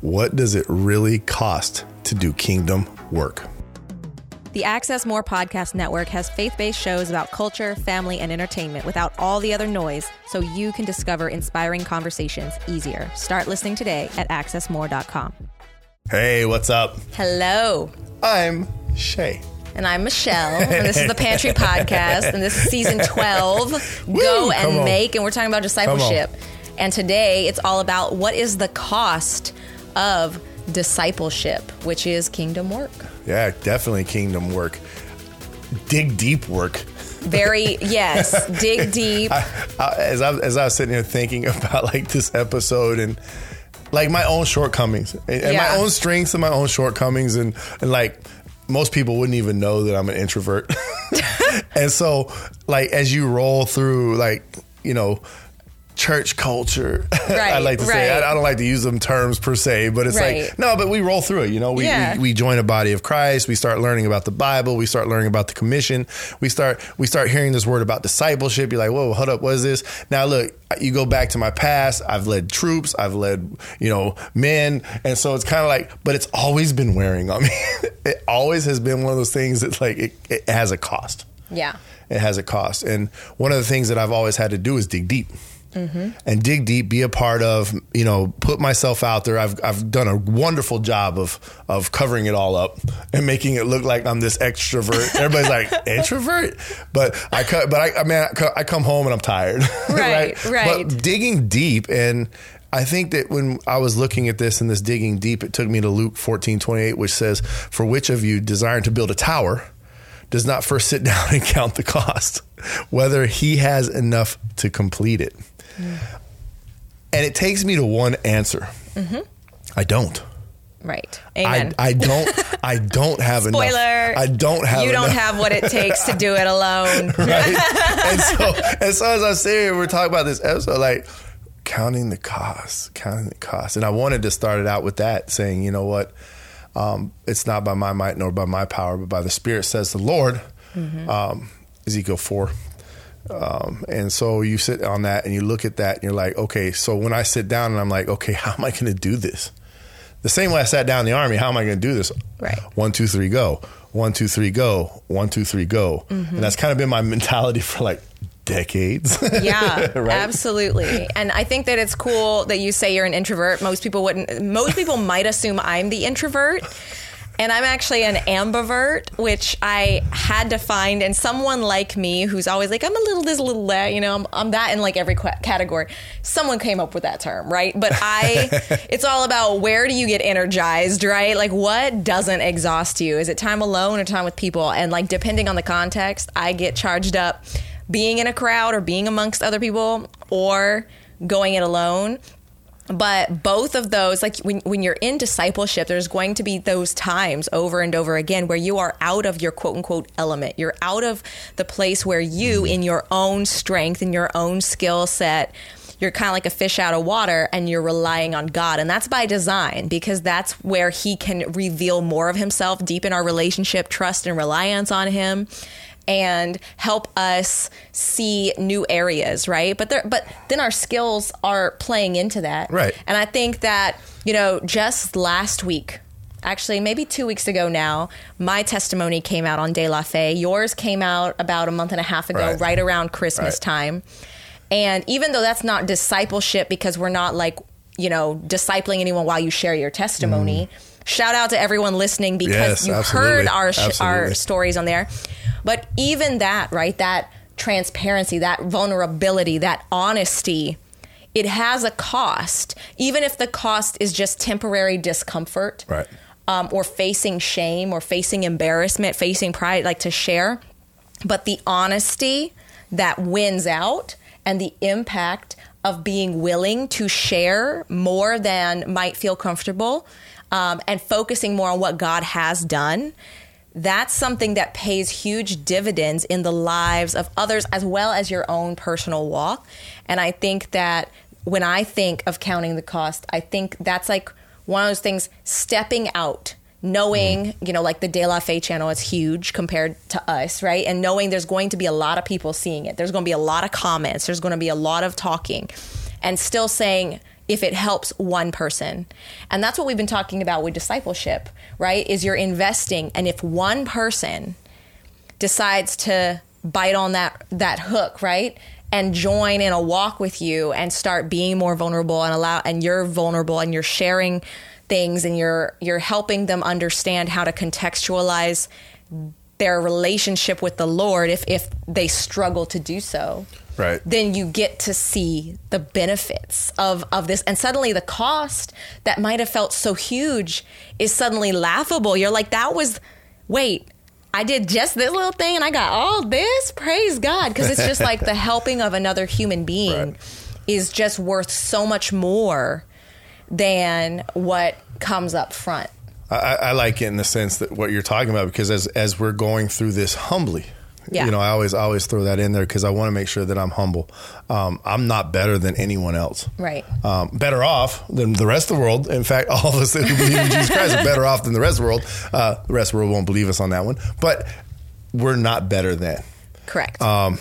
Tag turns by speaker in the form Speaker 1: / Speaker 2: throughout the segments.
Speaker 1: what does it really cost to do kingdom work?
Speaker 2: The AccessMore Podcast Network has faith based shows about culture, family, and entertainment without all the other noise so you can discover inspiring conversations easier. Start listening today at accessmore.com.
Speaker 1: Hey, what's up?
Speaker 2: Hello.
Speaker 1: I'm Shay.
Speaker 2: And I'm Michelle, and this is the Pantry Podcast, and this is season 12 Go and. Make, and we're talking about discipleship. And today it's all about what is the cost of discipleship, which is kingdom work.
Speaker 1: Yeah, definitely kingdom work. Dig deep work.
Speaker 2: Very, yes, dig deep.
Speaker 1: I, as I as I was sitting here thinking about like this episode and like my own shortcomings and, and
Speaker 2: Yeah.
Speaker 1: my own strengths and my own shortcomings and, and like most people wouldn't even know that I'm an introvert. and so like as you roll through like, you know, church culture. I like to say. I, I don't like to use them terms per se, but it's
Speaker 2: Right.
Speaker 1: like no, but we roll through it. You know, we,
Speaker 2: Yeah.
Speaker 1: we we join a body of Christ. We start learning about the Bible. We start learning about the commission. We start we start hearing this word about discipleship. You're like, whoa, hold up, what is this? Now look, you go back to my past. I've led troops. I've led you know men, and so it's kind of like, but it's always been wearing on me. it always has been one of those things that like it, it has a cost
Speaker 2: Yeah.
Speaker 1: it has a cost. And one of the things that I've always had to do is dig deep. Mm-hmm. And dig deep, be a part of, you know, put myself out there. I've, I've done a wonderful job of of covering it all up and making it look like I'm this extrovert. Everybody's like introvert, but I cut. But I, I mean, I come home and I'm tired.
Speaker 2: Right, right.
Speaker 1: But digging deep, and I think that when I was looking at this and this digging deep, it took me to Luke 14, 28, which says, "For which of you desiring to build a tower?" does not first sit down and count the cost, whether he has enough to complete it. And it takes me to one answer. I don't.
Speaker 2: Right.
Speaker 1: I,
Speaker 2: Amen.
Speaker 1: I don't. I don't have
Speaker 2: Spoiler.
Speaker 1: enough. I don't have.
Speaker 2: you don't have what it takes to do it alone.
Speaker 1: right? and so, and so as I was sitting here, we're talking about this episode, like counting the costs, counting the costs. And I wanted to start it out with that, saying, you know what? Um, it's not by my might nor by my power, but by the Spirit, says the Lord. Um, Ezekiel 4. Um, and so you sit on that and you look at that and you're like, okay, so when I sit down and I'm like, okay, how am I going to do this? The same way I sat down in the army, how am I going to do this?
Speaker 2: Right.
Speaker 1: One, two, three, go. One, two, three, go. One, two, three, go. And that's kind of been my mentality for like decades.
Speaker 2: Yeah,
Speaker 1: Right?
Speaker 2: absolutely. And I think that it's cool that you say you're an introvert. Most people wouldn't. Most people might assume I'm the introvert. And I'm actually an ambivert, which I had to find. And someone like me, who's always like, I'm a little this, a little that, you know, I'm, I'm that in like every qu- category. Someone came up with that term, right? But I, it's all about where do you get energized, right? Like, what doesn't exhaust you? Is it time alone or time with people? And like, depending on the context, I get charged up being in a crowd or being amongst other people or going it alone. But both of those, like when, when you're in discipleship, there's going to be those times over and over again where you are out of your quote unquote element. You're out of the place where you, mm-hmm. in your own strength, in your own skill set, you're kind of like a fish out of water and you're relying on God. And that's by design because that's where He can reveal more of Himself, deepen our relationship, trust, and reliance on Him and help us see new areas, right? But there, but then our skills are playing into that,
Speaker 1: Right.
Speaker 2: And I think that you know, just last week, actually maybe two weeks ago now, my testimony came out on De La Fe. Yours came out about a month and a half ago,
Speaker 1: Right.
Speaker 2: right, around Christmas
Speaker 1: Right.
Speaker 2: time. And even though that's not discipleship, because we're not like you know discipling anyone while you share your testimony. Shout out to everyone listening because
Speaker 1: Mm. Yes,
Speaker 2: you
Speaker 1: absolutely.
Speaker 2: heard our sh- our stories on there. But even that, right? That transparency, that vulnerability, that honesty, it has a cost. Even if the cost is just temporary discomfort,
Speaker 1: Right.
Speaker 2: Um, or facing shame, or facing embarrassment, facing pride, like to share. But the honesty that wins out, and the impact of being willing to share more than might feel comfortable, um, and focusing more on what God has done that's something that pays huge dividends in the lives of others as well as your own personal walk. And I think that when I think of counting the cost, I think that's like one of those things stepping out, knowing, mm. you know, like the De La Fe channel is huge compared to us, right? And knowing there's going to be a lot of people seeing it, there's going to be a lot of comments, there's going to be a lot of talking, and still saying, if it helps one person. And that's what we've been talking about with discipleship, right? Is you're investing and if one person decides to bite on that that hook, right? And join in a walk with you and start being more vulnerable and allow and you're vulnerable and you're sharing things and you're you're helping them understand how to contextualize their relationship with the Lord if if they struggle to do so.
Speaker 1: Right.
Speaker 2: Then you get to see the benefits of of this and suddenly the cost that might have felt so huge is suddenly laughable. You're like that was wait, I did just this little thing and I got all this. Praise God because it's just like the helping of another human being
Speaker 1: Right.
Speaker 2: is just worth so much more than what comes up front.
Speaker 1: I, I like it in the sense that what you're talking about because as as we're going through this humbly,
Speaker 2: Yeah.
Speaker 1: you know, I always always throw that in there because I want to make sure that I'm humble. Um, I'm not better than anyone else.
Speaker 2: Right.
Speaker 1: Um, better off than the rest of the world. In fact, all of us that believe in Jesus Christ are better off than the rest of the world. Uh, the rest of the world won't believe us on that one, but we're not better than.
Speaker 2: Correct.
Speaker 1: Um,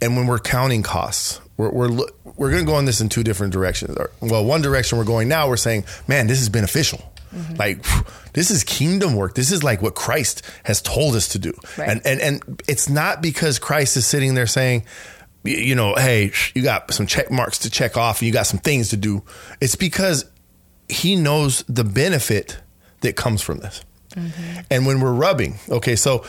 Speaker 1: and when we're counting costs, we're we're, we're going to go on this in two different directions. Well, one direction we're going now, we're saying, man, this is beneficial. Mm-hmm. Like phew, this is kingdom work. This is like what Christ has told us to do.
Speaker 2: Right.
Speaker 1: And and and it's not because Christ is sitting there saying, you know, hey, you got some check marks to check off and you got some things to do. It's because he knows the benefit that comes from this. Mm-hmm. And when we're rubbing, okay, so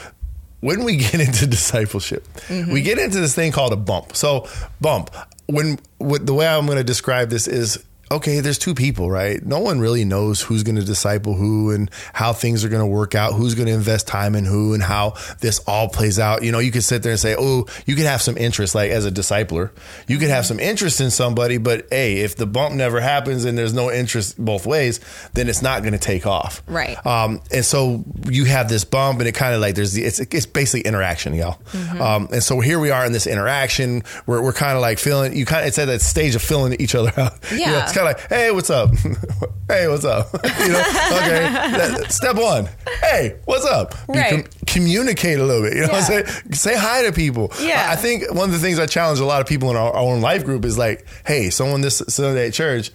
Speaker 1: when we get into discipleship, mm-hmm. we get into this thing called a bump. So, bump. When what the way I'm going to describe this is okay, there's two people, right? No one really knows who's going to disciple who and how things are going to work out, who's going to invest time in who and how this all plays out. You know, you could sit there and say, "Oh, you could have some interest like as a discipler. You could have some interest in somebody, but hey, if the bump never happens and there's no interest both ways, then it's not going to take off."
Speaker 2: Right.
Speaker 1: Um, and so you have this bump, and it kind of like there's the, it's it's basically interaction, y'all.
Speaker 2: Mm-hmm.
Speaker 1: Um, and so here we are in this interaction. We're we're kind of like feeling. You kind of it's at that stage of filling each other out. You know,
Speaker 2: Yeah.
Speaker 1: Kind of like, hey, what's up? hey, what's up? you know, okay. That- step one, hey, what's up?
Speaker 2: Right.
Speaker 1: communicate a little bit. You know, what I'm saying say hi to people.
Speaker 2: Yeah.
Speaker 1: I, I think one of the things I challenge a lot of people in our, our own life group is like, hey, someone this Sunday at church.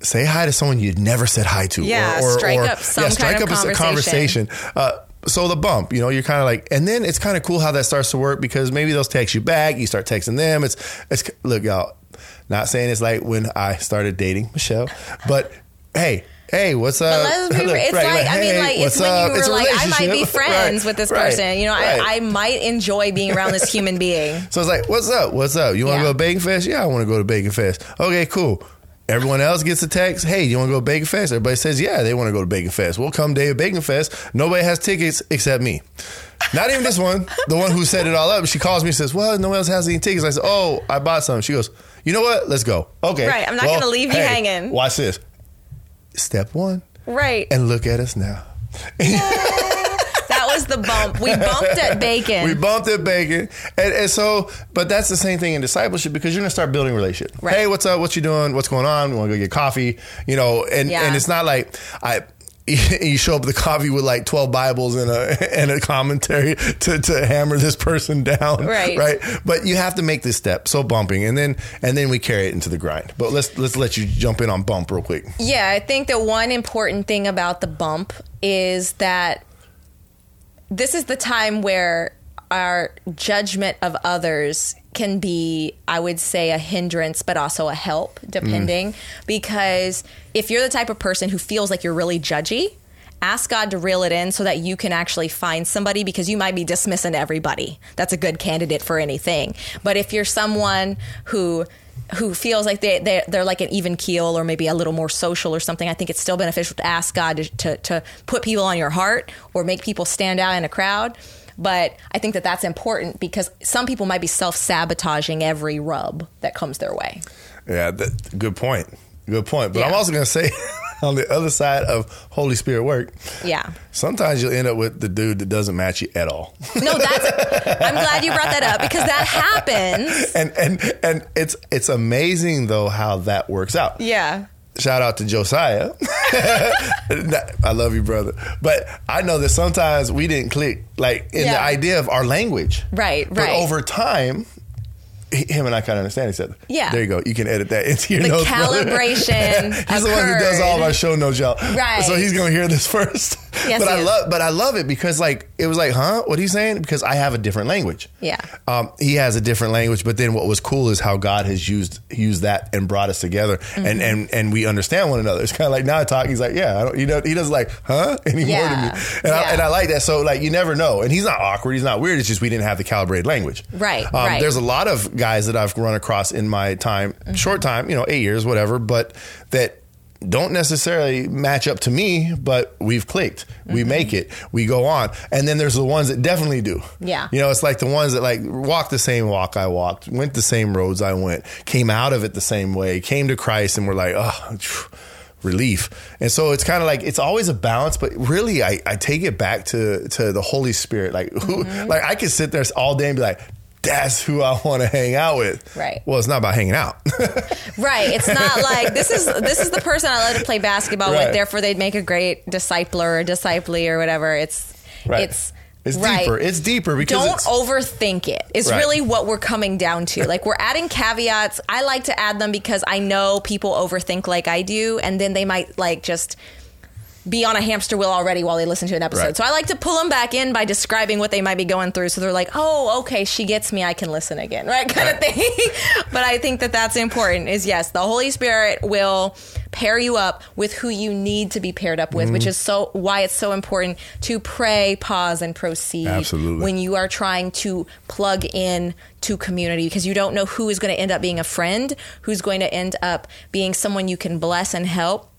Speaker 1: Say hi to someone you'd never said hi to.
Speaker 2: Yeah, strike up some kind of
Speaker 1: a
Speaker 2: conversation.
Speaker 1: Uh, so the bump, you know, you're kind of like, and then it's kind of cool how that starts to work because maybe they'll text you back. You start texting them. It's, it's look, y'all. Not saying it's like when I started dating Michelle, but hey, hey, what's up?
Speaker 2: But let's be, it's
Speaker 1: right,
Speaker 2: like, I mean,
Speaker 1: hey,
Speaker 2: like, it's when
Speaker 1: up?
Speaker 2: you were like, I might be friends
Speaker 1: Right,
Speaker 2: with this person. You know. I, I might enjoy being around this human being.
Speaker 1: So it's like, what's up? What's up? You want to
Speaker 2: Yeah.
Speaker 1: go to Bacon Fest? Yeah, I want to go to Bacon Fest. Okay, cool. Everyone else gets a text. Hey, you want to go to Bacon Fest? Everybody says, yeah, they want to go to Bacon Fest. We'll come day of Bacon Fest. Nobody has tickets except me. Not even this one. The one who set it all up. She calls me and says, well, no one else has any tickets. I said, oh, I bought some. She goes, you know what? Let's go. Okay.
Speaker 2: Right, I'm not
Speaker 1: Well,
Speaker 2: gonna leave you
Speaker 1: hey,
Speaker 2: hanging.
Speaker 1: Watch this. Step one.
Speaker 2: Right.
Speaker 1: And look at us now.
Speaker 2: that was the bump. We bumped at bacon.
Speaker 1: We bumped at bacon, and, and so, but that's the same thing in discipleship because you're gonna start building relationship.
Speaker 2: Right.
Speaker 1: Hey, what's up? What you doing? What's going on? We want to go get coffee? You know, and
Speaker 2: Yeah.
Speaker 1: and it's not like I. You show up at the coffee with like twelve Bibles and a and a commentary to, to hammer this person down,
Speaker 2: Right.
Speaker 1: Right, but you have to make this step. So bumping, and then and then we carry it into the grind. But let's let's let you jump in on bump real quick.
Speaker 2: Yeah, I think that one important thing about the bump is that this is the time where our judgment of others can be, I would say, a hindrance, but also a help, depending. Because if you're the type of person who feels like you're really judgy, ask God to reel it in so that you can actually find somebody because you might be dismissing everybody. That's a good candidate for anything. But if you're someone who who feels like they, they they're like an even keel or maybe a little more social or something, I think it's still beneficial to ask God to, to, to put people on your heart or make people stand out in a crowd. But I think that that's important because some people might be self sabotaging every rub that comes their way.
Speaker 1: Yeah, that, good point. Good point. But
Speaker 2: Yeah.
Speaker 1: I'm also gonna say, on the other side of Holy Spirit work,
Speaker 2: Yeah.
Speaker 1: Sometimes you'll end up with the dude that doesn't match you at all.
Speaker 2: No, that's. I'm glad you brought that up because that happens.
Speaker 1: and and and it's it's amazing though how that works out.
Speaker 2: Yeah.
Speaker 1: Shout out to Josiah. I love you, brother. But I know that sometimes we didn't click like in the idea of our language.
Speaker 2: Right,
Speaker 1: But
Speaker 2: right.
Speaker 1: over time, Him and I kind of understand each other.
Speaker 2: Yeah.
Speaker 1: There you go. You can edit that into your
Speaker 2: The
Speaker 1: notes.
Speaker 2: calibration
Speaker 1: he's the one who does all of our show notes, y'all.
Speaker 2: Right.
Speaker 1: So he's gonna hear this first.
Speaker 2: Yes,
Speaker 1: but I
Speaker 2: is.
Speaker 1: love, but I love it because like it was like, huh? What are you saying? Because I have a different language.
Speaker 2: Yeah.
Speaker 1: Um, he has a different language, but then what was cool is how God has used used that and brought us together,
Speaker 2: Mm-hmm.
Speaker 1: and and and we understand one another. It's kind of like now I talk. He's like, yeah, I don't, you know, he doesn't like, huh, anymore
Speaker 2: Yeah.
Speaker 1: to me, and I, and I like that. So like, you never know, and he's not awkward. He's not weird. It's just we didn't have the calibrated language.
Speaker 2: Right,
Speaker 1: Um,
Speaker 2: right.
Speaker 1: There's a lot of guys that I've run across in my time,
Speaker 2: Mm-hmm.
Speaker 1: short time, you know, eight years, whatever, but that don't necessarily match up to me, but we've clicked. We
Speaker 2: Mm-hmm.
Speaker 1: make it. We go on. And then there's the ones that definitely do.
Speaker 2: Yeah.
Speaker 1: You know, it's like the ones that like walk the same walk I walked, went the same roads I went, came out of it the same way, came to Christ and were like, oh, relief. And so it's kind of like it's always a balance, but really I, I take it back to to the Holy Spirit. Like who
Speaker 2: Mm-hmm.
Speaker 1: like I could sit there all day and be like, that's who I want to hang out with.
Speaker 2: Right.
Speaker 1: Well, it's not about hanging out.
Speaker 2: Right. It's not like this is this is the person I love to play basketball
Speaker 1: Right.
Speaker 2: with. Therefore, they'd make a great discipler or disciply or whatever. It's
Speaker 1: Right.
Speaker 2: it's
Speaker 1: It's
Speaker 2: right.
Speaker 1: deeper. It's deeper because
Speaker 2: Don't
Speaker 1: it's,
Speaker 2: overthink it. Is
Speaker 1: Right.
Speaker 2: really what we're coming down to. Like we're adding caveats. I like to add them because I know people overthink like I do, and then they might like just be on a hamster wheel already while they listen to an episode.
Speaker 1: Right.
Speaker 2: So I like to pull them back in by describing what they might be going through. So they're like, "Oh, okay, she gets me. I can listen again." Right, kind of thing. but I think that that's important. Is yes, the Holy Spirit will pair you up with who you need to be paired up with,
Speaker 1: Mm-hmm.
Speaker 2: which is so why it's so important to pray, pause, and proceed
Speaker 1: Absolutely.
Speaker 2: when you are trying to plug in to community because you don't know who is going to end up being a friend, who's going to end up being someone you can bless and help,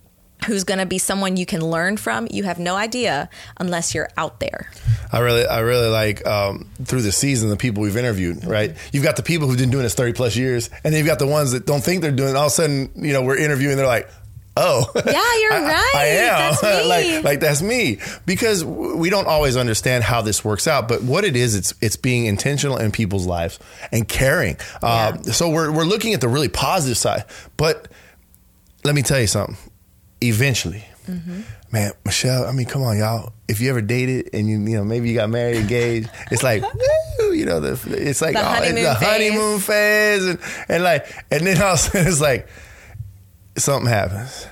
Speaker 2: who's going to be someone you can learn from. You have no idea unless you're out there.
Speaker 1: I really, I really like um, through the season the people we've interviewed. Right, you've got the people who've been doing this thirty plus years, and then you've got the ones that don't think they're doing. it. All of a sudden, you know, we're interviewing. They're like, "Oh,
Speaker 2: Yeah, you're
Speaker 1: I-
Speaker 2: right.
Speaker 1: I, am
Speaker 2: That's me.
Speaker 1: like, like that's me." Because we don't always understand how this works out, but what it is, it's it's being intentional in people's lives and caring. Uh, so we're we're looking at the really positive side, but let me tell you something. Eventually,
Speaker 2: Mm-hmm.
Speaker 1: man, Michelle. I mean, come on, y'all. If you ever dated and you, you know, maybe you got married, engaged, it's like, woo, you know, the, it's like
Speaker 2: The
Speaker 1: oh, it's
Speaker 2: honeymoon
Speaker 1: the
Speaker 2: phase.
Speaker 1: honeymoon phase, and and like, and then all of a sudden it's like something happens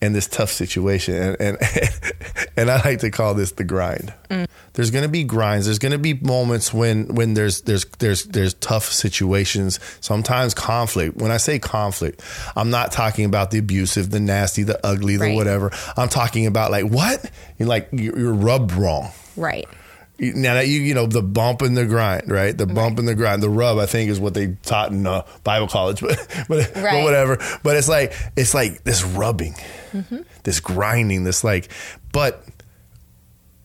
Speaker 1: in this tough situation, and and, and I like to call this the grind. Mm. There's going to be grinds. There's going to be moments when when there's there's there's there's tough situations. Sometimes conflict. When I say conflict, I'm not talking about the abusive, the nasty, the ugly, the
Speaker 2: Right.
Speaker 1: whatever. I'm talking about like what you're like you're, you're rubbed wrong.
Speaker 2: Right.
Speaker 1: Now that you you know the bump and the grind, right? The bump and the grind, the rub. I think is what they taught in uh, Bible college, but but, but whatever. But it's like it's like this rubbing, this grinding, this like. But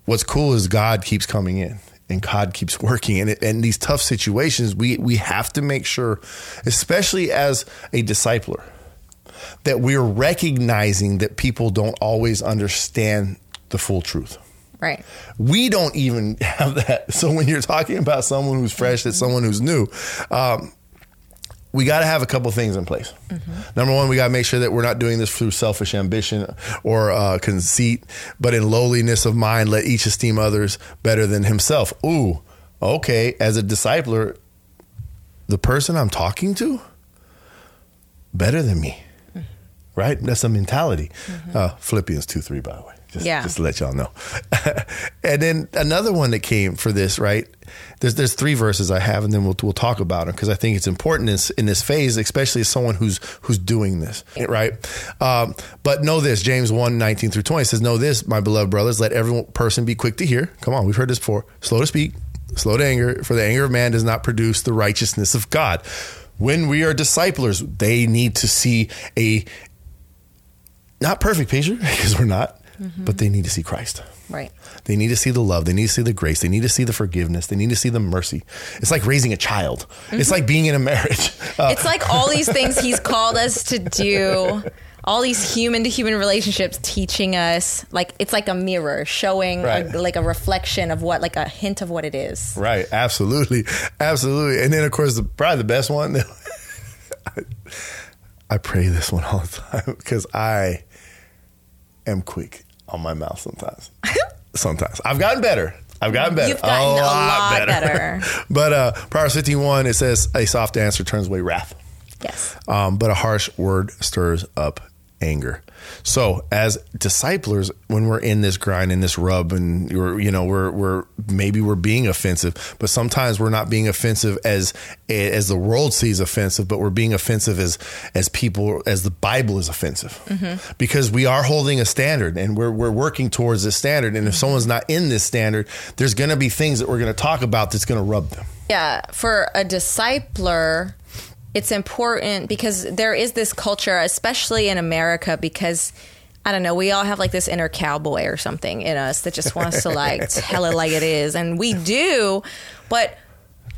Speaker 1: what's cool is God keeps coming in and God keeps working and it, and these tough situations we we have to make sure especially as a discipler that we're recognizing that people don't always understand the full truth
Speaker 2: Right.
Speaker 1: we don't even have that. So when you're talking about someone who's fresh, that's someone who's new. Um, we got to have a couple things in place. Number one, we got to make sure that we're not doing this through selfish ambition or uh, conceit, but in lowliness of mind, let each esteem others better than himself. Ooh, okay. As a discipler, the person I'm talking to better than me, right? That's a mentality. Uh, Philippians two three, by the way. Just,
Speaker 2: Yeah.
Speaker 1: just to let y'all know. and then another one that came for this, right? There's there's three verses I have, and then we'll we'll talk about them because I think it's important in this, in this phase, especially as someone who's who's doing this, right? Um, but know this, James 1, 19 through 20 says, Know this, my beloved brothers, let every person be quick to hear. Come on, we've heard this before. Slow to speak, slow to anger, for the anger of man does not produce the righteousness of God. When we are disciplers, they need to see a not perfect picture because we're not, but they need to see Christ.
Speaker 2: Right.
Speaker 1: They need to see the love. They need to see the grace. They need to see the forgiveness. They need to see the mercy. It's like raising a child. It's like being in a marriage. Uh,
Speaker 2: It's like all these things he's called us to do. All these human to human relationships teaching us like it's like a mirror showing
Speaker 1: Right.
Speaker 2: a, like a reflection of what like a hint of what it is.
Speaker 1: right. Absolutely. Absolutely. And then, of course, the, probably the best one. I, I pray this one all the time because I am quick on my mouth sometimes. sometimes. I've gotten better. I've gotten better.
Speaker 2: You've gotten a lot better.
Speaker 1: but uh, Proverbs 51, it says, "A soft answer turns away wrath."
Speaker 2: Yes.
Speaker 1: um, but a harsh word stirs up anger. So, as disciplers, when we're in this grind, in this rub, and we're, you know, we're, we're maybe we're being offensive, but sometimes we're not being offensive as as the world sees offensive, but we're being offensive as as people as the Bible is offensive, mm-hmm. because we are holding a standard and we're we're working towards this standard. And if mm-hmm. someone's not in this standard, there's going to be things that we're going to talk about that's going to rub them.
Speaker 2: Yeah, for a discipler, it's important because there is this culture, especially in America, because I don't know, we all have like this inner cowboy or something in us that just wants to like tell it like it is. And we do, but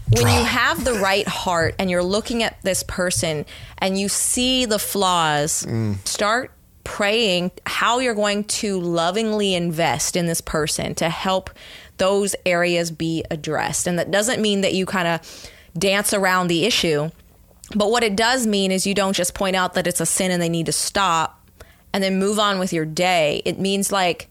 Speaker 2: when you have the right heart and you're looking at this person and you see the flaws, mm. start praying how you're going to lovingly invest in this person to help those areas be addressed. And that doesn't mean that you kind of dance around the issue. But what it does mean is you don't just point out that it's a sin and they need to stop and then move on with your day. It means like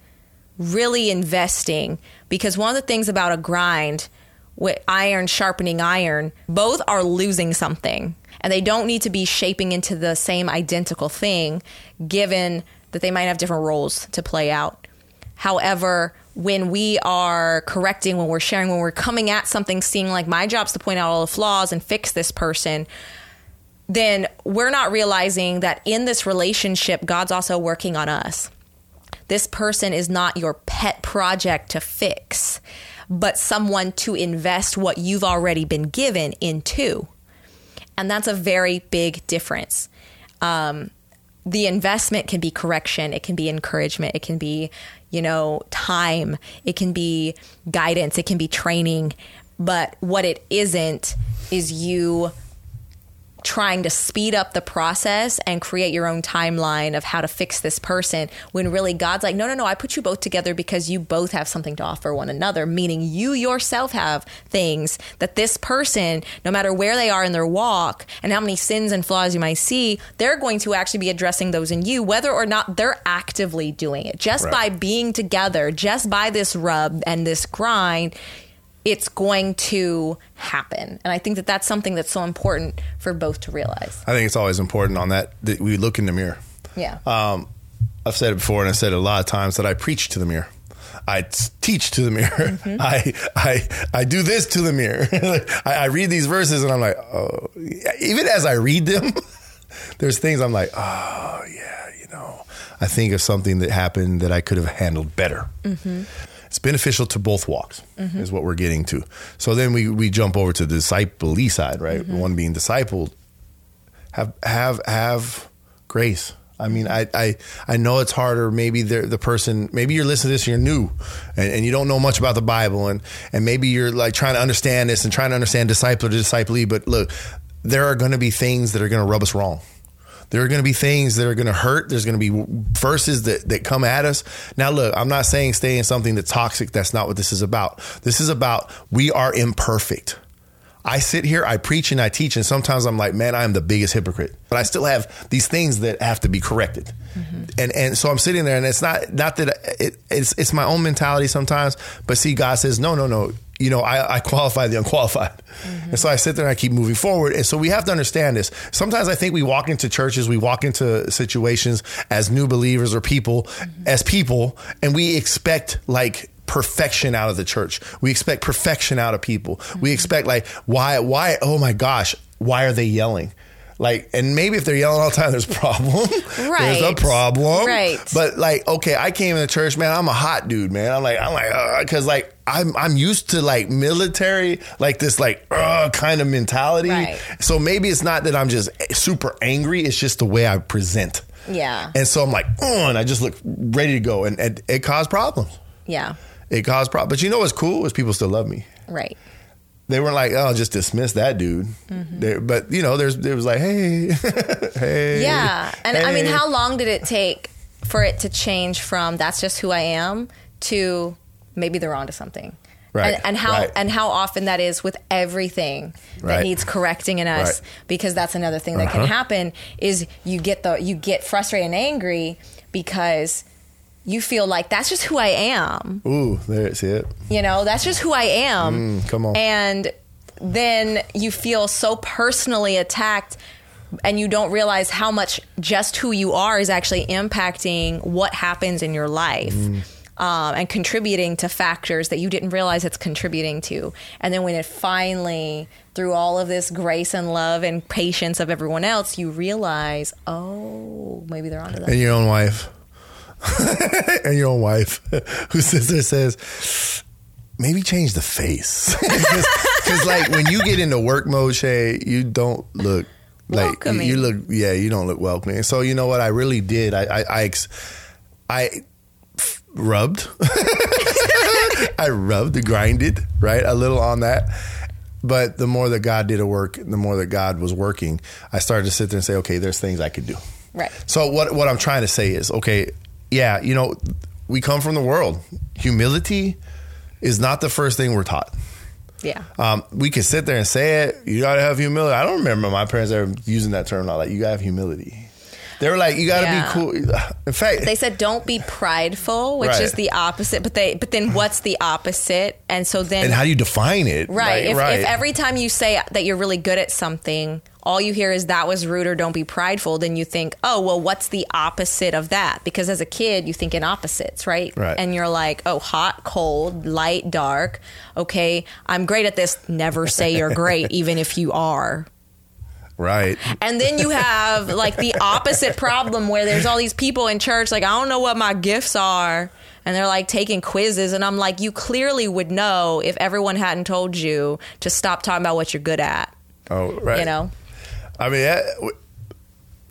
Speaker 2: really investing because one of the things about a grind with iron sharpening iron, both are losing something and they don't need to be shaping into the same identical thing given that they might have different roles to play out. However, when we are correcting, when we're sharing, when we're coming at something, seeing like my job's to point out all the flaws and fix this person, then we're not realizing that in this relationship, God's also working on us. This person is not your pet project to fix, but someone to invest what you've already been given into. And that's a very big difference. Um, the investment can be correction, it can be encouragement, it can be, you know, time, it can be guidance, it can be training. But what it isn't is you trying to speed up the process and create your own timeline of how to fix this person when really God's like, no, no, no, I put you both together because you both have something to offer one another, meaning you yourself have things that this person, no matter where they are in their walk and how many sins and flaws you might see, they're going to actually be addressing those in you, whether or not they're actively doing it. Just
Speaker 1: Right.
Speaker 2: by being together, just by this rub and this grind, it's going to happen. And I think that that's something that's so important for both to realize.
Speaker 1: I think it's always important on that that we look in the mirror.
Speaker 2: Yeah.
Speaker 1: Um, I've said it before, and I said it a lot of times that I preach to the mirror. I teach to the mirror.
Speaker 2: Mm-hmm.
Speaker 1: I I I do this to the mirror. I, I read these verses, and I'm like, oh. Even as I read them, there's things I'm like, oh yeah, you know. I think of something that happened that I could have handled better. It's beneficial to both walks, mm-hmm. is what we're getting to. So then we we jump over to the disciple side, right? Mm-hmm. One being discipled have have have grace. I mean, I, I I know it's harder. Maybe the the person, maybe you're listening to this, and you're new, and, and you don't know much about the Bible, and and maybe you're like trying to understand this and trying to understand disciple to disciplee. But look, there are going to be things that are going to rub us wrong. There are going to be things that are going to hurt. There's going to be verses that, that come at us. Now, look, I'm not saying stay in something that's toxic. That's not what this is about. This is about we are imperfect. I sit here, I preach and I teach, and sometimes I'm like, man, I am the biggest hypocrite. But I still have these things that have to be corrected, mm-hmm. and and so I'm sitting there, and it's not not that it, it's it's my own mentality sometimes. But see, God says, no, no, no. You know, I, I qualify the unqualified, mm-hmm. and so I sit there and I keep moving forward. And so we have to understand this. Sometimes I think we walk into churches, we walk into situations as new believers or people, mm-hmm. as people, and we expect like perfection out of the church. We expect perfection out of people. We mm-hmm. expect like why why oh my gosh, why are they yelling? Like and maybe if they're yelling all the time there's a problem. right. there's a problem.
Speaker 2: Right.
Speaker 1: But like okay, I came in the church, man, I'm a hot dude, man. I'm like I'm like uh, cuz like I'm I'm used to like military like this like uh, kind of mentality.
Speaker 2: Right.
Speaker 1: So maybe it's not that I'm just super angry, it's just the way I present.
Speaker 2: Yeah.
Speaker 1: And so I'm like, oh, and I just look ready to go and, and it caused problems
Speaker 2: yeah.
Speaker 1: it caused problems. But you know what's cool is people still love me.
Speaker 2: Right.
Speaker 1: They weren't like, oh, just dismiss that dude.
Speaker 2: Mm-hmm.
Speaker 1: They, but you know, there's there was like, hey, hey,
Speaker 2: Yeah. And I mean, how long did it take for it to change from that's just who I am to maybe they're onto something?
Speaker 1: Right,
Speaker 2: And, and how
Speaker 1: right.
Speaker 2: and how often that is with everything that
Speaker 1: Right.
Speaker 2: needs correcting in us because that's another thing that can
Speaker 1: Uh-huh.
Speaker 2: happen is you get the you get frustrated and angry because you feel like that's just who I am.
Speaker 1: Ooh, there's it.
Speaker 2: You know, that's just who I am.
Speaker 1: Mm, come on.
Speaker 2: And then you feel so personally attacked and you don't realize how much just who you are is actually impacting what happens in your life.
Speaker 1: Mm.
Speaker 2: Um, and contributing to factors that you didn't realize it's contributing to. And then when it finally, through all of this grace and love and patience of everyone else, you realize, oh, maybe they're onto that.
Speaker 1: And your own wife. and your own wife who sister says, maybe change the face. Because, like, when you get into work mode, Shay, you don't look like
Speaker 2: Welcoming.
Speaker 1: you look, yeah, you don't look welcoming. So, you know what? I really did. I, I, I, I rubbed. I rubbed, grinded, right? A little on that. But the more that God did a work, the more that God was working, I started to sit there and say, okay, there's things I could do.
Speaker 2: Right.
Speaker 1: So what what I'm trying to say is, okay, yeah, you know, we come from the world. Humility is not the first thing we're taught.
Speaker 2: Yeah.
Speaker 1: Um, we can sit there and say it. You gotta have humility. I don't remember my parents ever using that term. Like you gotta have humility. They were like, you gotta
Speaker 2: Yeah.
Speaker 1: be cool. In fact,
Speaker 2: they said don't be prideful, which
Speaker 1: Right.
Speaker 2: is the opposite. But they, but then what's the opposite? And so then,
Speaker 1: and how do you define it?
Speaker 2: right?
Speaker 1: Like,
Speaker 2: if,
Speaker 1: right.
Speaker 2: if every time you say that you're really good at something, all you hear is that was rude or don't be prideful, then you think, oh well, what's the opposite of that? Because as a kid, you think in opposites, right?
Speaker 1: Right.
Speaker 2: And you're like, oh, hot, cold, light, dark. Okay, I'm great at this. Never say you're great, even if you are.
Speaker 1: Right.
Speaker 2: And then you have like the opposite problem where there's all these people in church, like, I don't know what my gifts are. And they're like taking quizzes. And I'm like, you clearly would know if everyone hadn't told you to stop talking about what you're good at,
Speaker 1: Oh, right.
Speaker 2: you know?
Speaker 1: I mean, that,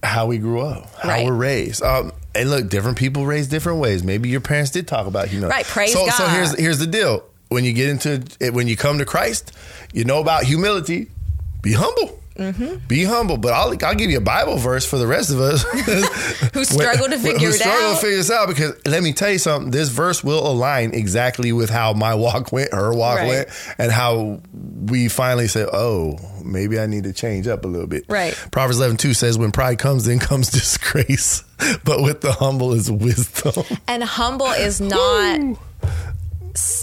Speaker 1: how we grew up, how
Speaker 2: Right.
Speaker 1: we're raised. Um, and look, different people raised different ways. Maybe your parents did talk about humility.
Speaker 2: Right, praise
Speaker 1: so, So here's here's the deal: when you get into it, when you come to Christ, you know about humility. Be humble.
Speaker 2: Mm-hmm.
Speaker 1: Be humble. But I'll I'll give you a Bible verse for the rest of us
Speaker 2: Who struggle to figure
Speaker 1: who
Speaker 2: it
Speaker 1: struggle
Speaker 2: out.
Speaker 1: to figure this out. Because let me tell you something: this verse will align exactly with how my walk went, her walk
Speaker 2: Right.
Speaker 1: went, and how we finally said, "Oh, maybe I need to change up a little bit."
Speaker 2: Right.
Speaker 1: Proverbs eleven two says, "When pride comes, then comes disgrace, but with the humble is wisdom."
Speaker 2: And humble is not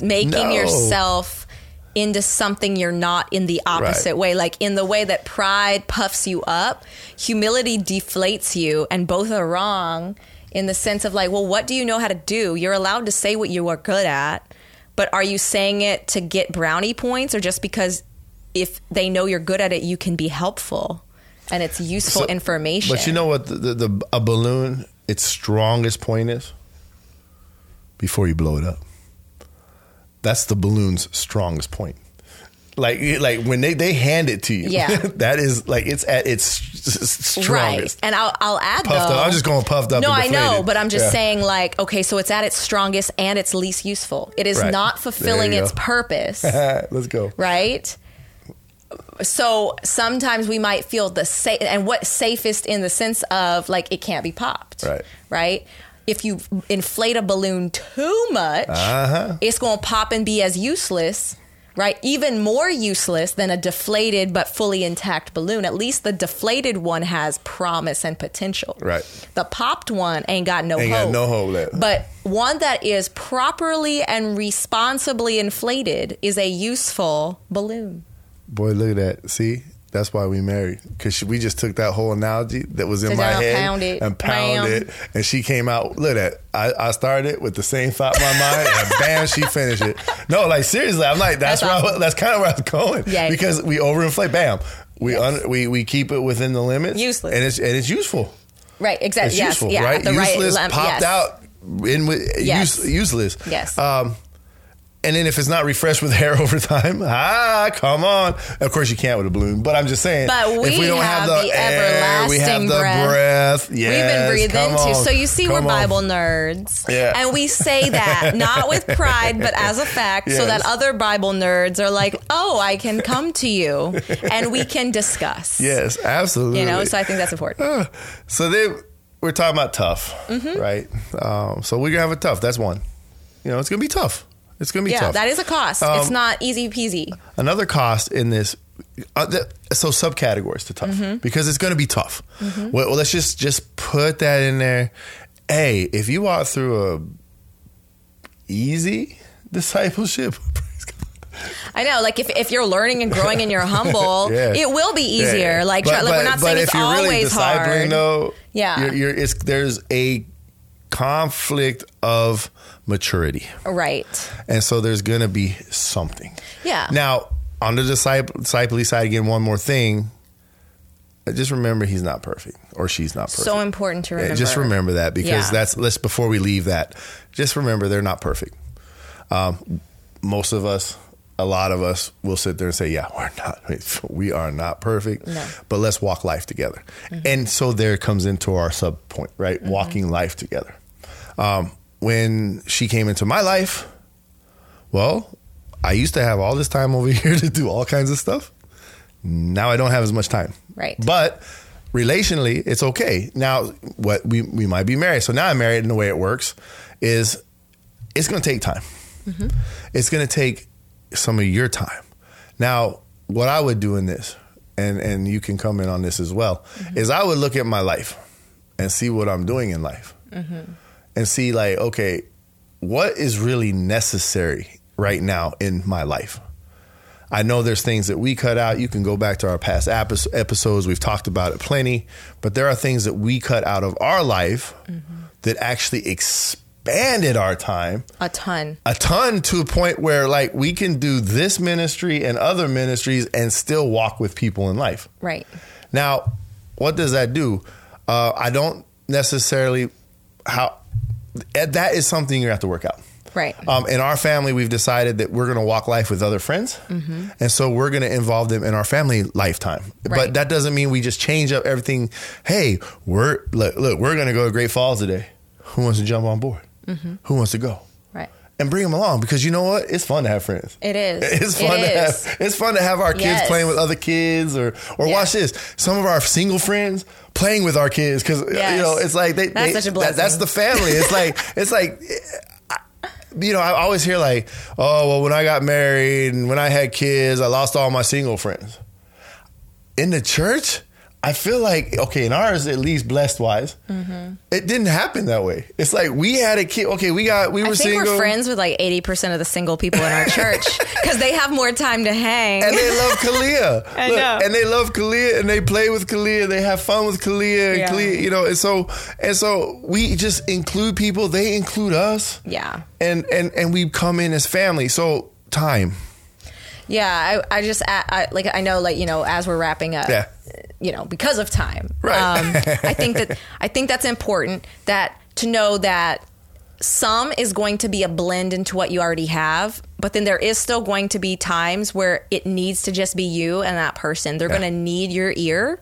Speaker 2: making
Speaker 1: No.
Speaker 2: yourself into something you're not in the opposite
Speaker 1: Right.
Speaker 2: way. Like in the way that pride puffs you up, humility deflates you, and both are wrong in the sense of like, well, what do you know how to do? You're allowed to say what you are good at, but are you saying it to get brownie points or just because if they know you're good at it, you can be helpful and it's useful
Speaker 1: So-
Speaker 2: information?
Speaker 1: But you know what? The, the, the a balloon, its strongest point is before you blow it up. That's the balloon's strongest point. Like, like when they, they hand it to you,
Speaker 2: Yeah.
Speaker 1: that is like it's at its s- s-
Speaker 2: Right.
Speaker 1: strongest.
Speaker 2: And I'll, I'll add
Speaker 1: Puffed
Speaker 2: though.
Speaker 1: up. I'm just going puffed up
Speaker 2: No, I know, but I'm just
Speaker 1: Yeah.
Speaker 2: saying, like, okay, so it's at its strongest and its least useful. It is
Speaker 1: Right.
Speaker 2: not fulfilling its purpose,
Speaker 1: Let's go.
Speaker 2: right? So sometimes we might feel the safe, and what safest in the sense of like it can't be popped,
Speaker 1: Right.
Speaker 2: Right. If you inflate a balloon too much,
Speaker 1: Uh-huh.
Speaker 2: it's going to pop and be as useless, right? Even more useless than a deflated but fully intact balloon. At least the deflated one has promise and potential.
Speaker 1: Right.
Speaker 2: The popped one ain't got no
Speaker 1: Ain't got
Speaker 2: hope.
Speaker 1: no hope left.
Speaker 2: But one that is properly and responsibly inflated is a useful balloon.
Speaker 1: Boy, look at that. See, that's why we married because we just took that whole analogy that was in my head
Speaker 2: pound it,
Speaker 1: and pounded
Speaker 2: bam.
Speaker 1: it, and she came out. Look at that. I, I started it with the same thought in my mind, and bam, she finished it. No, like seriously, I'm like that's
Speaker 2: That's
Speaker 1: where I,
Speaker 2: awesome.
Speaker 1: that's kind of where I was going
Speaker 2: Yay.
Speaker 1: because we overinflate. Bam, we
Speaker 2: Yes.
Speaker 1: un, we we keep it within the limits,
Speaker 2: Useless.
Speaker 1: and it's and it's useful.
Speaker 2: Right, exactly.
Speaker 1: It's
Speaker 2: yes,
Speaker 1: useful,
Speaker 2: yeah,
Speaker 1: right?
Speaker 2: the
Speaker 1: useless
Speaker 2: right
Speaker 1: popped
Speaker 2: yes.
Speaker 1: out in with
Speaker 2: Yes.
Speaker 1: use, useless.
Speaker 2: Yes.
Speaker 1: Um, and then if it's not refreshed with hair over time, ah, come on. Of course you can't with a balloon, but I'm just saying.
Speaker 2: But
Speaker 1: if
Speaker 2: we
Speaker 1: we don't
Speaker 2: have
Speaker 1: have,
Speaker 2: the
Speaker 1: the, air, we have
Speaker 2: everlasting
Speaker 1: the
Speaker 2: breath.
Speaker 1: breath.
Speaker 2: We've been
Speaker 1: breathing
Speaker 2: breathed
Speaker 1: come
Speaker 2: into.
Speaker 1: on,
Speaker 2: So you see, we're
Speaker 1: come on.
Speaker 2: Bible nerds.
Speaker 1: Yeah.
Speaker 2: And we say that not with pride, but as a fact, so that other Bible nerds are like, oh, I can come to you and we can discuss.
Speaker 1: Yes, absolutely.
Speaker 2: You know, so I think that's important.
Speaker 1: So then we're talking about tough,
Speaker 2: Mm-hmm.
Speaker 1: right? Um, so we're gonna have a tough. That's one. You know, it's gonna be tough. It's gonna be
Speaker 2: Yeah,
Speaker 1: tough.
Speaker 2: that is a cost.
Speaker 1: Um,
Speaker 2: it's not easy peasy.
Speaker 1: another cost in this uh, so subcategories to tough
Speaker 2: Mm-hmm.
Speaker 1: because it's going to be tough well, well, let's just just put that in there hey if you walk through a easy discipleship.
Speaker 2: I know, like if, if you're learning and growing and you're humble,
Speaker 1: Yeah.
Speaker 2: it will be easier.
Speaker 1: Yeah.
Speaker 2: Like,
Speaker 1: But-
Speaker 2: try- like we're not
Speaker 1: but
Speaker 2: saying it's
Speaker 1: really
Speaker 2: always
Speaker 1: discipling,
Speaker 2: hard.
Speaker 1: Though,
Speaker 2: Yeah.
Speaker 1: you're, you're, it's, there's a conflict of maturity,
Speaker 2: Right.
Speaker 1: and so there's going to be something.
Speaker 2: Yeah.
Speaker 1: Now, on the disciple, disciple side, again, one more thing. Just remember, he's not perfect, or she's not perfect.
Speaker 2: So important to
Speaker 1: Yeah,
Speaker 2: remember.
Speaker 1: just remember that because
Speaker 2: Yeah.
Speaker 1: that's let's before we leave that. Just remember they're not perfect. Um, most of us, a lot of us, will sit there and say, "Yeah, we're not. We are not perfect,
Speaker 2: No. Mm-hmm.
Speaker 1: but let's walk life together." And so there comes into our sub point, right? Walking life together. Um, when she came into my life, well, I used to have all this time over here to do all kinds of stuff. Now I don't have as much time.
Speaker 2: Right.
Speaker 1: But relationally, it's okay. Now, what we we might be married. So now I'm married, and the way it works is it's going to take time. Mm-hmm. It's going to take some of your time. Now, what I would do in this, and and you can come in on this as well, mm-hmm. is I would look at my life and see what I'm doing in life, mm-hmm. And see like, okay, what is really necessary right now in my life. I know there's things that we cut out. You can go back to our past episodes. We've talked about it plenty, but there are things that we cut out of our life that actually expanded our time
Speaker 2: a ton.
Speaker 1: a ton to a point where like we can do this ministry and other ministries and still walk with people in life.
Speaker 2: Right.
Speaker 1: Now, what does that do? Uh, I don't necessarily how Eh, that is something you have to work out.
Speaker 2: Right.
Speaker 1: Um, in our family, we've decided that we're going to walk life with other friends, mm-hmm. and so we're going to involve them in our family lifetime. But that doesn't mean we just change up everything. Hey, we're look, look we're going to go to Great Falls today. Who wants to jump on board? Mm-hmm. Who wants to go? And bring them along because you know what? It's fun to have friends.
Speaker 2: It is.
Speaker 1: It's
Speaker 2: It
Speaker 1: fun to
Speaker 2: is.
Speaker 1: have. It's fun to have our kids
Speaker 2: Yes.
Speaker 1: playing with other kids, or or
Speaker 2: Yeah.
Speaker 1: watch this. Some of our single friends playing with our kids because
Speaker 2: Yes.
Speaker 1: you know it's like they,
Speaker 2: That's
Speaker 1: they-
Speaker 2: such a
Speaker 1: that- that's the family. It's like it's like. You know, I always hear like, "Oh, well, when I got married and when I had kids, I lost all my single friends." In the church, I feel like okay, in ours at least, blessed wise,
Speaker 2: Mm-hmm.
Speaker 1: it didn't happen that way. It's like we had a kid. Okay, we got we were
Speaker 2: I think
Speaker 1: single.
Speaker 2: we're friends with like 80% of the single people in our church because they have more time to hang.
Speaker 1: and they love Kalia.
Speaker 2: I know.
Speaker 1: And they love Kalia, and they play with Kalia. They have fun with Kalia, and
Speaker 2: Yeah.
Speaker 1: Kalia, you know. And so, and so, we just include people. They include us,
Speaker 2: yeah.
Speaker 1: and and and we come in as family. So time,
Speaker 2: Yeah, I, I just I, I, like I know like you know as we're wrapping up,
Speaker 1: Yeah.
Speaker 2: You know because of time,
Speaker 1: Right.
Speaker 2: Um, I think that I think that's important that to know that some is going to be a blend into what you already have, but then there is still going to be times where it needs to just be you and that person. They're
Speaker 1: Yeah.
Speaker 2: going to need your ear.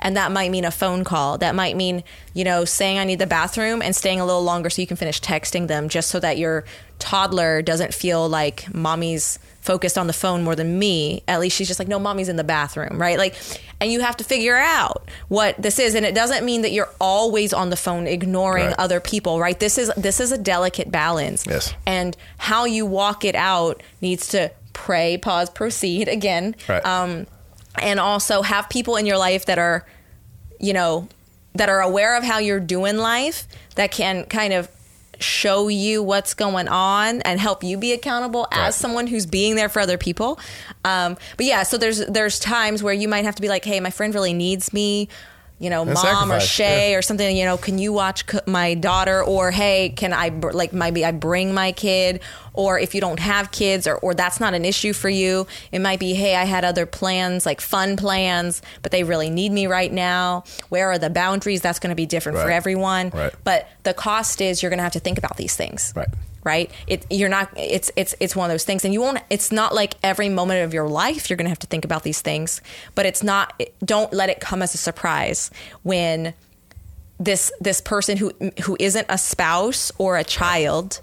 Speaker 2: And that might mean a phone call. That might mean, you know, saying I need the bathroom and staying a little longer so you can finish texting them just so that your toddler doesn't feel like mommy's focused on the phone more than me. At least she's just like, no, mommy's in the bathroom, right? Like, and you have to figure out what this is. And it doesn't mean that you're always on the phone ignoring
Speaker 1: Right.
Speaker 2: other people, right? This is this is a delicate balance.
Speaker 1: Yes.
Speaker 2: And how you walk it out needs to pray, pause, proceed again
Speaker 1: Right.
Speaker 2: um, and also have people in your life that are, you know, that are aware of how you're doing life that can kind of show you what's going on and help you be accountable
Speaker 1: Right.
Speaker 2: as someone who's being there for other people. Um, but yeah, so there's there's times where you might have to be like, hey, my friend really needs me. You know,
Speaker 1: And
Speaker 2: mom or Shay
Speaker 1: yeah.
Speaker 2: or something. You know, can you watch my daughter? Or hey, can I br- like maybe I bring my kid? Or if you don't have kids, or or that's not an issue for you, it might be hey, I had other plans, like fun plans, but they really need me right now. Where are the boundaries? That's going to be different for everyone.
Speaker 1: Right.
Speaker 2: But the cost is you're going to have to think about these things
Speaker 1: Right.
Speaker 2: Right it you're not it's it's it's one of those things and you won't it's not like every moment of your life you're going to have to think about these things but it's not don't let it come as a surprise when this this person who who isn't a spouse or a child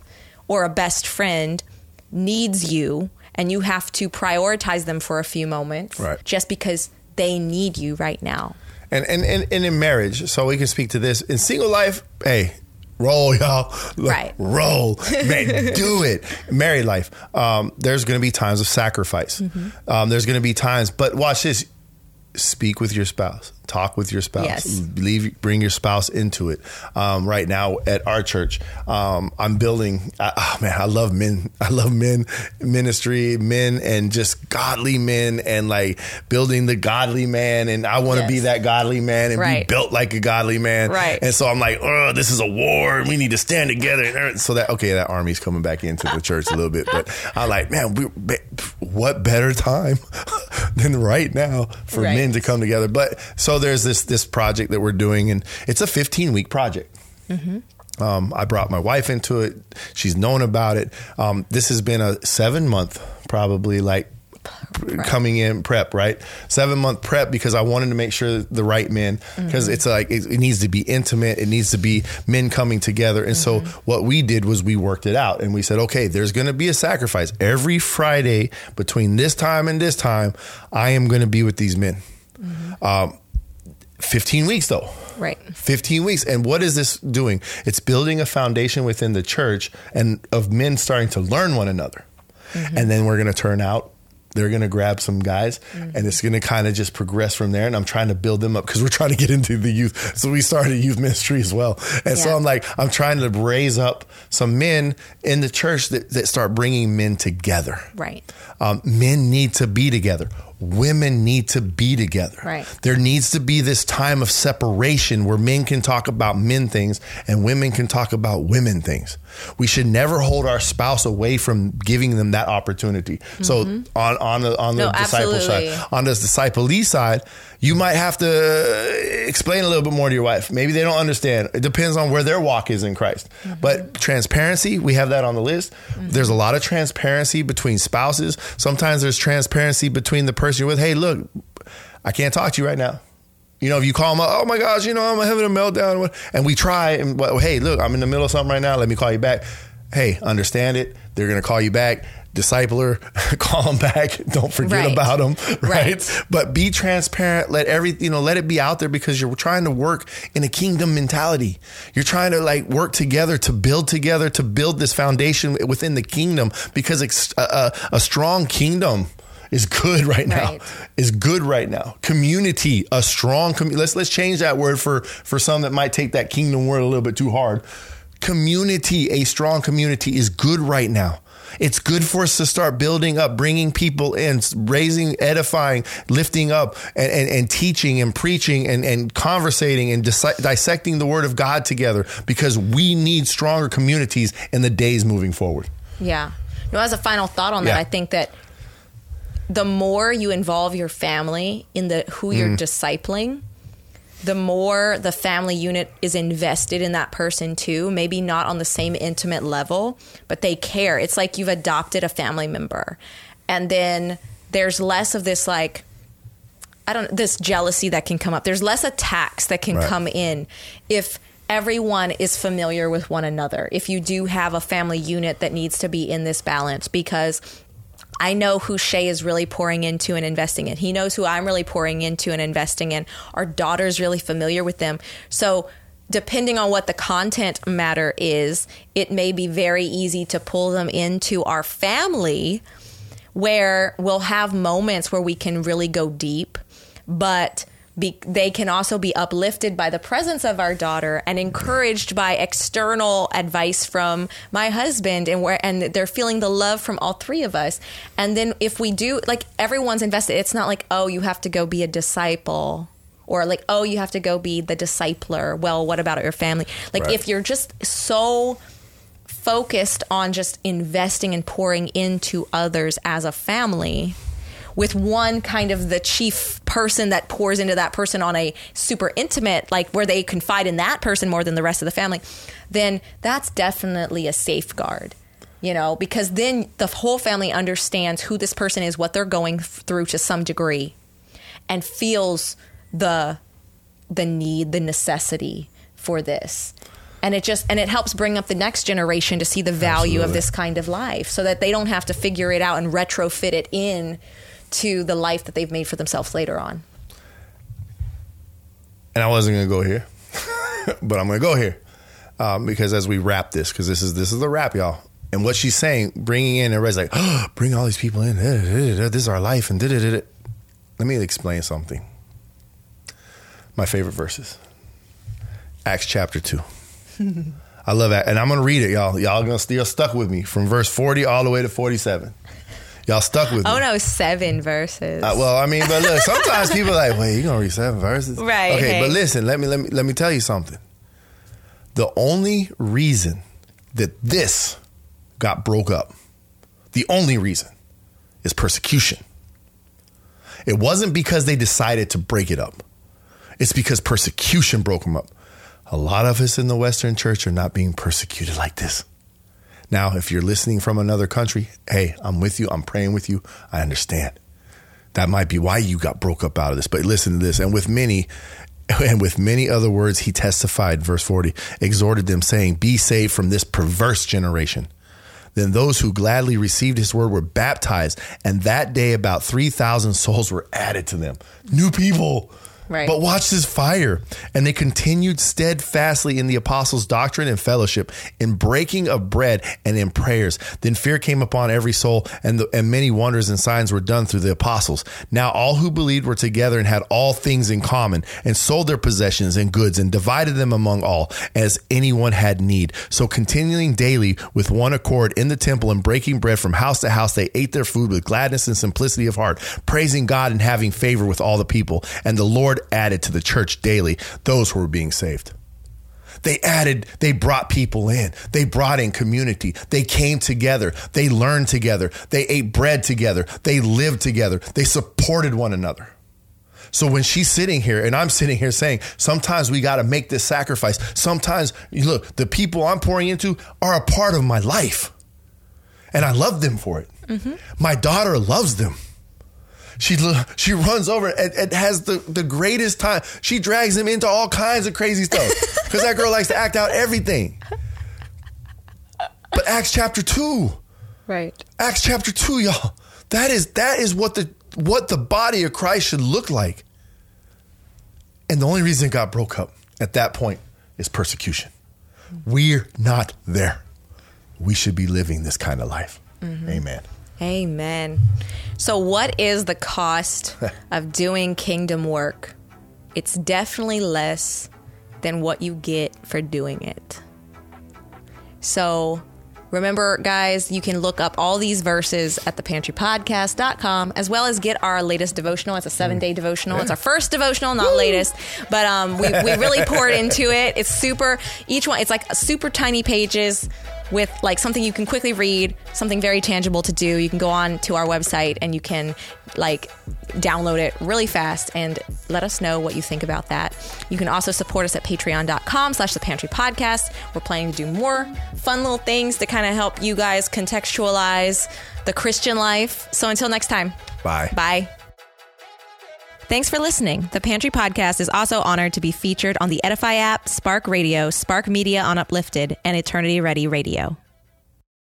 Speaker 2: or a best friend needs you and you have to prioritize them for a few moments
Speaker 1: Right.
Speaker 2: just because they need you right now
Speaker 1: and and and, and in marriage. So we can speak to this in single life. Hey. Roll, y'all. Look,
Speaker 2: Right.
Speaker 1: Roll, man. do it. Married life. Um, there's going to be times of sacrifice.
Speaker 2: Mm-hmm.
Speaker 1: Um, there's going to be times, but watch this. Speak with your spouse talk with your spouse
Speaker 2: Yes.
Speaker 1: leave bring your spouse into it um, right now at our church um, i'm building I, oh man i love men i love men ministry men and just godly men and like building the godly man and i want to be that godly man and
Speaker 2: Right.
Speaker 1: be built like a godly man
Speaker 2: Right.
Speaker 1: and so i'm like oh this is a war and we need to stand together so that okay that army's coming back into the church a little bit but i'm like man we, what better time than right now for
Speaker 2: Right.
Speaker 1: men to come together but so there's this this project that we're doing and it's a 15 week project um, I brought my wife into it. She's known about it. Um, this has been a seven month, probably like coming in prep, right? Seven month prep because I wanted to make sure the right men, because mm-hmm. it's like it, it needs to be intimate. It needs to be men coming together. And so mm-hmm. what we did was we worked it out and we said, okay, there's going to be a sacrifice every Friday between this time and this time. I am going to be with these men. Mm-hmm. Um, 15 weeks though.
Speaker 2: Right.
Speaker 1: 15 weeks. And what is this doing? It's building a foundation within the church and of men starting to learn one another. And then we're going to turn out. They're going to grab some guys and it's going to kind of just progress from there. And I'm trying to build them up because we're trying to get into the youth. So we started youth ministry as well. And so I'm like, I'm trying to raise up some men in the church that, that start bringing men together.
Speaker 2: Right.
Speaker 1: Um, men need to be together. Women need to be together.
Speaker 2: Right.
Speaker 1: There needs to be this time of separation where men can talk about men things and women can talk about women things. We should never hold our spouse away from giving them that opportunity. So mm-hmm. on on the on the
Speaker 2: No,
Speaker 1: disciple
Speaker 2: absolutely.
Speaker 1: side, on the disciplee side, you might have to uh, explain a little bit more to your wife. Maybe they don't understand. It depends on where their walk is in Christ. Mm-hmm. But transparency, we have that on the list. Mm-hmm. There's a lot of transparency between spouses. Sometimes there's transparency between the person you're with. Hey, look, I can't talk to you right now. You know, if you call them up, oh my gosh, you know, I'm having a meltdown. And we try and, well, hey, look, I'm in the middle of something right now. Let me call you back. Hey, understand it. They're going to call you back. Discipler, call them back. Don't forget
Speaker 2: Right.
Speaker 1: about them. Right?
Speaker 2: Right.
Speaker 1: But be transparent. Let every, you know, let it be out there because you're trying to work in a kingdom mentality. You're trying to like work together to build together, to build this foundation within the kingdom because it's a, a, a strong kingdom is good right now
Speaker 2: Right.
Speaker 1: is good right now. Community, a strong community. Let's let's change that word for for some that might take that kingdom word a little bit too hard. Community, a strong community is good right now. It's good for us to start building up, bringing people in, raising, edifying, lifting up, and, and, and teaching and preaching and, and conversating and dis- dissecting the word of God together because we need stronger communities in the days moving forward.
Speaker 2: Yeah. No, as a final thought on that, I think that the more you involve your family in the who you're mm. discipling, the more the family unit is invested in that person too. Maybe not on the same intimate level, but they care. It's like you've adopted a family member. And then there's less of this like I don't this jealousy that can come up. There's less attacks that can
Speaker 1: Right.
Speaker 2: come in if everyone is familiar with one another. If you do have a family unit that needs to be in this balance because I know who Shay is really pouring into and investing in. He knows who I'm really pouring into and investing in. Our daughter's really familiar with them. So depending on what the content matter is, it may be very easy to pull them into our family where we'll have moments where we can really go deep, but be, they can also be uplifted by the presence of our daughter and encouraged by external advice from my husband and where and they're feeling the love from all three of us. And then if we do like everyone's invested. It's not like oh you have to go be a disciple or like oh you have to go be the discipler. Well what about your family? Like
Speaker 1: Right.
Speaker 2: if you're just so focused on just investing and pouring into others as a family with one kind of the chief person that pours into that person on a super intimate like where they confide in that person more than the rest of the family then that's definitely a safeguard you know because then the whole family understands who this person is what they're going through to some degree and feels the the need, the necessity for this. And it just and it helps bring up the next generation to see the value of this kind of life so that they don't have to figure it out and retrofit it in to the life that they've made for themselves later on.
Speaker 1: and I wasn't gonna go here, but I'm gonna go here um, because as we wrap this, because this is this is the wrap, y'all. And what she's saying, bringing in everybody's like, oh, bring all these people in. This is our life, and da, da. let me explain something. my favorite verses. Acts chapter 2. I love that. And I'm going to read it, y'all. Y'all going to still stuck with me from verse 40 all the way to 47. Y'all stuck with me.
Speaker 2: Oh no, seven verses.
Speaker 1: Uh, well, I mean, but look, sometimes people are like, wait, you gonna read seven verses?
Speaker 2: Right,
Speaker 1: Okay,
Speaker 2: hey.
Speaker 1: but listen, let me let me let me tell you something. The only reason that this got broke up, the only reason is persecution. It wasn't because they decided to break it up. It's because persecution broke them up. A lot of us in the Western church are not being persecuted like this. Now, if you're listening from another country, hey, I'm with you. I'm praying with you. I understand. That might be why you got broke up out of this. But listen to this. And with many, and with many other words, he testified, verse 40, exhorted them, saying, Be saved from this perverse generation. Then those who gladly received his word were baptized. And that day, about 3,000 souls were added to them. New people.
Speaker 2: Right.
Speaker 1: But watch this fire. And they continued steadfastly in the apostles' doctrine and fellowship, in breaking of bread and in prayers. Then fear came upon every soul, and, the, and many wonders and signs were done through the apostles. Now all who believed were together and had all things in common, and sold their possessions and goods, and divided them among all, as anyone had need. So continuing daily with one accord in the temple and breaking bread from house to house, they ate their food with gladness and simplicity of heart, praising God and having favor with all the people. And the Lord added to the church daily those who were being saved. They added, they brought people in. They brought in community. They came together. They learned together. They ate bread together. They lived together. They supported one another. So when she's sitting here and I'm sitting here saying, sometimes we got to make this sacrifice. Sometimes, look, the people I'm pouring into are a part of my life. And I love them for it. Mm-hmm. My daughter loves them. She she runs over and, and has the, the greatest time. She drags him into all kinds of crazy stuff because that girl likes to act out everything. But Acts chapter two,
Speaker 2: right.
Speaker 1: Acts chapter two, y'all. That is that is what the what the body of Christ should look like. And the only reason it got broke up at that point is persecution. Mm-hmm. We're not there. We should be living this kind of life. Mm-hmm. Amen.
Speaker 2: Amen. So, what is the cost of doing kingdom work? It's definitely less than what you get for doing it. So, remember, guys, you can look up all these verses at thepantrypodcast.com as well as get our latest devotional. It's a seven day devotional. It's our first devotional, not latest, but um, we, we really poured into it. It's super, each one, it's like super tiny pages with like something you can quickly read, something very tangible to do. You can go on to our website and you can like download it really fast and let us know what you think about that. You can also support us at patreon.com slash the pantry podcast. We're planning to do more fun little things to kind of help you guys contextualize the Christian life. So until next time,
Speaker 1: Bye.
Speaker 2: bye. Thanks for listening. The Pantry Podcast is also honored to be featured on the Edify app, Spark Radio, Spark Media on Uplifted, and Eternity Ready Radio.